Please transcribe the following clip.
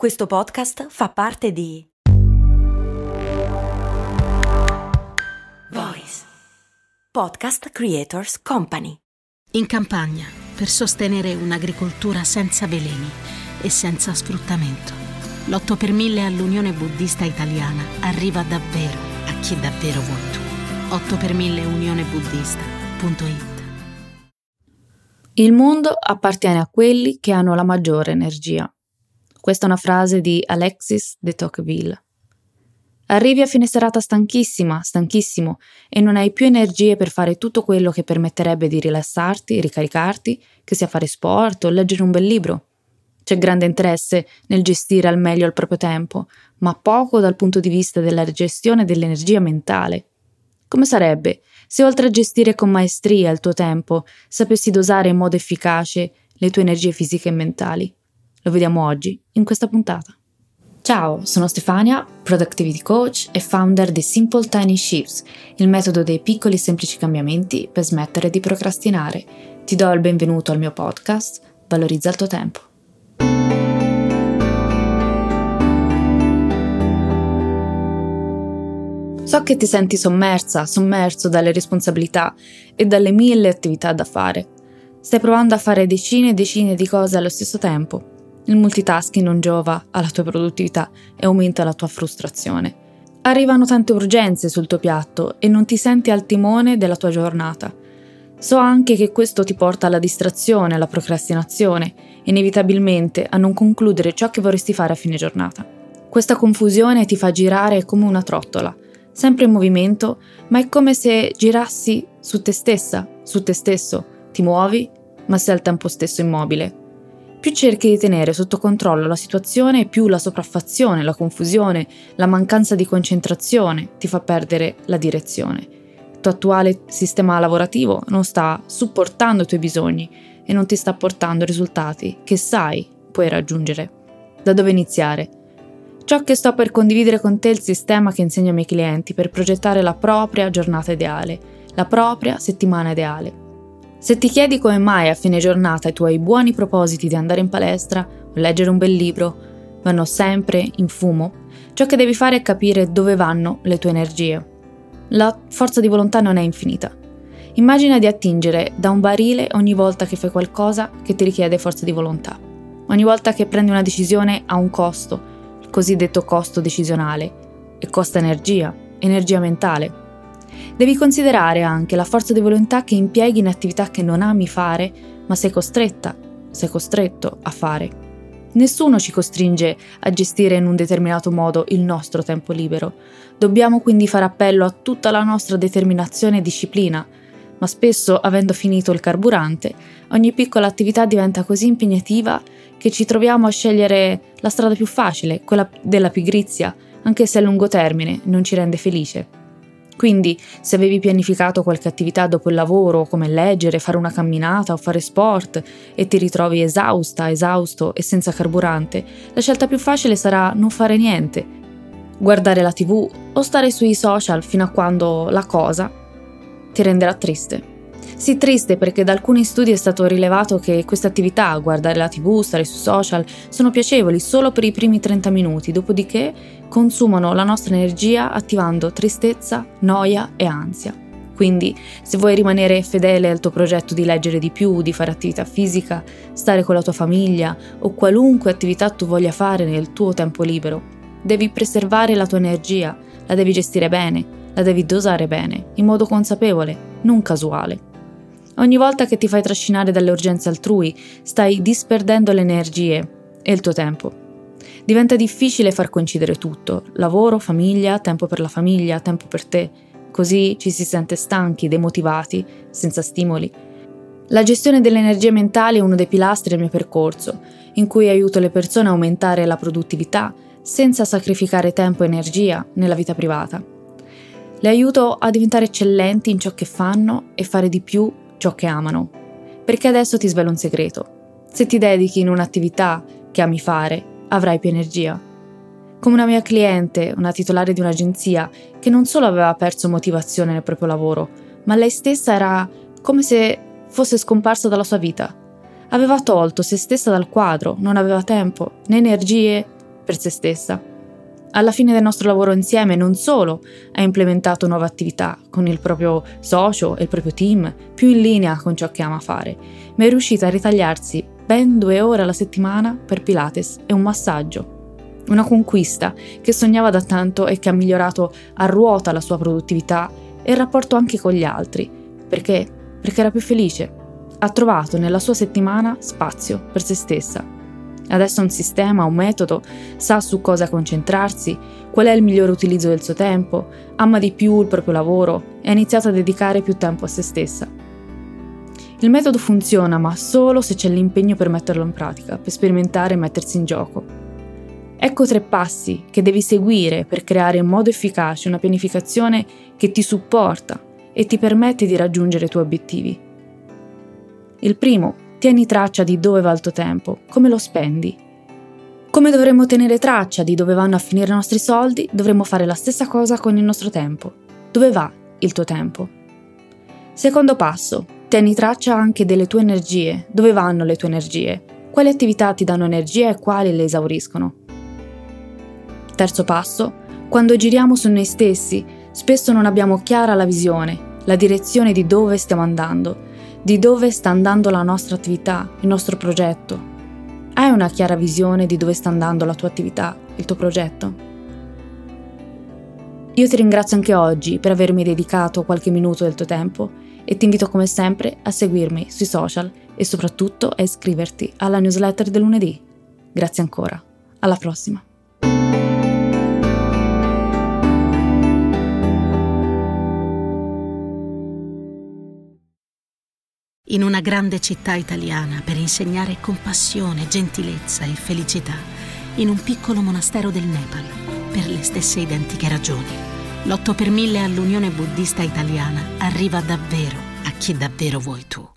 Questo podcast fa parte di Voice Podcast Creators Company. In campagna, per sostenere un'agricoltura senza veleni e senza sfruttamento, l'8 per 1000 all'Unione Buddista Italiana arriva davvero a chi davvero vuoi tu. 8 per 1000 unionebuddista.it Il mondo appartiene a quelli che hanno la maggiore energia. Questa è una frase di Alexis de Tocqueville. Arrivi a fine serata stanchissima, stanchissimo, e non hai più energie per fare tutto quello che permetterebbe di rilassarti, ricaricarti, che sia fare sport o leggere un bel libro. C'è grande interesse nel gestire al meglio il proprio tempo, ma poco dal punto di vista della gestione dell'energia mentale. Come sarebbe se oltre a gestire con maestria il tuo tempo, sapessi dosare in modo efficace le tue energie fisiche e mentali? Lo vediamo oggi, in questa puntata. Ciao, sono Stefania, Productivity Coach e founder di Simple Tiny Shifts, il metodo dei piccoli e semplici cambiamenti per smettere di procrastinare. Ti do il benvenuto al mio podcast, Valorizza il tuo tempo. So che ti senti sommersa, sommerso dalle responsabilità e dalle mille attività da fare. Stai provando a fare decine e decine di cose allo stesso tempo il multitasking non giova alla tua produttività e aumenta la tua frustrazione. Arrivano tante urgenze sul tuo piatto e non ti senti al timone della tua giornata. So anche che questo ti porta alla distrazione, alla procrastinazione, inevitabilmente a non concludere ciò che vorresti fare a fine giornata. Questa confusione ti fa girare come una trottola, sempre in movimento, ma è come se girassi su te stessa, su te stesso. Ti muovi, ma sei al tempo stesso immobile, più cerchi di tenere sotto controllo la situazione, più la sopraffazione, la confusione, la mancanza di concentrazione ti fa perdere la direzione. Il tuo attuale sistema lavorativo non sta supportando i tuoi bisogni e non ti sta portando risultati che sai puoi raggiungere. Da dove iniziare? Ciò che sto per condividere con te è il sistema che insegno ai miei clienti per progettare la propria giornata ideale, la propria settimana ideale. Se ti chiedi come mai a fine giornata i tuoi buoni propositi di andare in palestra o leggere un bel libro vanno sempre in fumo, ciò che devi fare è capire dove vanno le tue energie. La forza di volontà non è infinita. Immagina di attingere da un barile ogni volta che fai qualcosa che ti richiede forza di volontà. Ogni volta che prendi una decisione ha un costo, il cosiddetto costo decisionale, e costa energia, energia mentale. Devi considerare anche la forza di volontà che impieghi in attività che non ami fare, ma sei costretta, sei costretto a fare. Nessuno ci costringe a gestire in un determinato modo il nostro tempo libero. Dobbiamo quindi fare appello a tutta la nostra determinazione e disciplina, ma spesso, avendo finito il carburante, ogni piccola attività diventa così impegnativa che ci troviamo a scegliere la strada più facile, quella della pigrizia, anche se a lungo termine non ci rende felice. Quindi, se avevi pianificato qualche attività dopo il lavoro, come leggere, fare una camminata o fare sport, e ti ritrovi esausta, esausto e senza carburante, la scelta più facile sarà non fare niente, guardare la tv o stare sui social fino a quando la cosa ti renderà triste. Sì, triste perché da alcuni studi è stato rilevato che queste attività, guardare la tv, stare sui social, sono piacevoli solo per i primi 30 minuti, dopodiché consumano la nostra energia attivando tristezza, noia e ansia. Quindi, se vuoi rimanere fedele al tuo progetto di leggere di più, di fare attività fisica, stare con la tua famiglia o qualunque attività tu voglia fare nel tuo tempo libero, devi preservare la tua energia, la devi gestire bene, la devi dosare bene, in modo consapevole, non casuale. Ogni volta che ti fai trascinare dalle urgenze altrui, stai disperdendo le energie e il tuo tempo. Diventa difficile far coincidere tutto, lavoro, famiglia, tempo per la famiglia, tempo per te. Così ci si sente stanchi, demotivati, senza stimoli. La gestione delle energie mentali è uno dei pilastri del mio percorso, in cui aiuto le persone a aumentare la produttività senza sacrificare tempo e energia nella vita privata. Le aiuto a diventare eccellenti in ciò che fanno e fare di più ciò che amano. Perché adesso ti svelo un segreto. Se ti dedichi in un'attività che ami fare, avrai più energia. Come una mia cliente, una titolare di un'agenzia, che non solo aveva perso motivazione nel proprio lavoro, ma lei stessa era come se fosse scomparsa dalla sua vita. Aveva tolto se stessa dal quadro, non aveva tempo, né energie, per se stessa. Alla fine del nostro lavoro insieme non solo ha implementato nuove attività con il proprio socio e il proprio team, più in linea con ciò che ama fare, ma è riuscita a ritagliarsi ben due ore alla settimana per Pilates e un massaggio. Una conquista che sognava da tanto e che ha migliorato a ruota la sua produttività e il rapporto anche con gli altri. Perché? Perché era più felice. Ha trovato nella sua settimana spazio per se stessa Adesso ha un sistema, un metodo, sa su cosa concentrarsi, qual è il migliore utilizzo del suo tempo, ama di più il proprio lavoro e ha iniziato a dedicare più tempo a se stessa. Il metodo funziona, ma solo se c'è l'impegno per metterlo in pratica, per sperimentare e mettersi in gioco. Ecco tre passi che devi seguire per creare in modo efficace una pianificazione che ti supporta e ti permette di raggiungere i tuoi obiettivi. Il primo Tieni traccia di dove va il tuo tempo, come lo spendi. Come dovremmo tenere traccia di dove vanno a finire i nostri soldi, dovremmo fare la stessa cosa con il nostro tempo. Dove va il tuo tempo? Secondo passo, tieni traccia anche delle tue energie. Dove vanno le tue energie? Quali attività ti danno energia e quali le esauriscono? Terzo passo, quando giriamo su noi stessi, spesso non abbiamo chiara la visione, la direzione di dove stiamo andando di dove sta andando la nostra attività, il nostro progetto. Hai una chiara visione di dove sta andando la tua attività, il tuo progetto? Io ti ringrazio anche oggi per avermi dedicato qualche minuto del tuo tempo e ti invito come sempre a seguirmi sui social e soprattutto a iscriverti alla newsletter del lunedì. Grazie ancora. Alla prossima. In una grande città italiana per insegnare compassione, gentilezza e felicità, in un piccolo monastero del Nepal, per le stesse identiche ragioni. L'8 per 1000 all'Unione Buddista Italiana arriva davvero a chi davvero vuoi tu.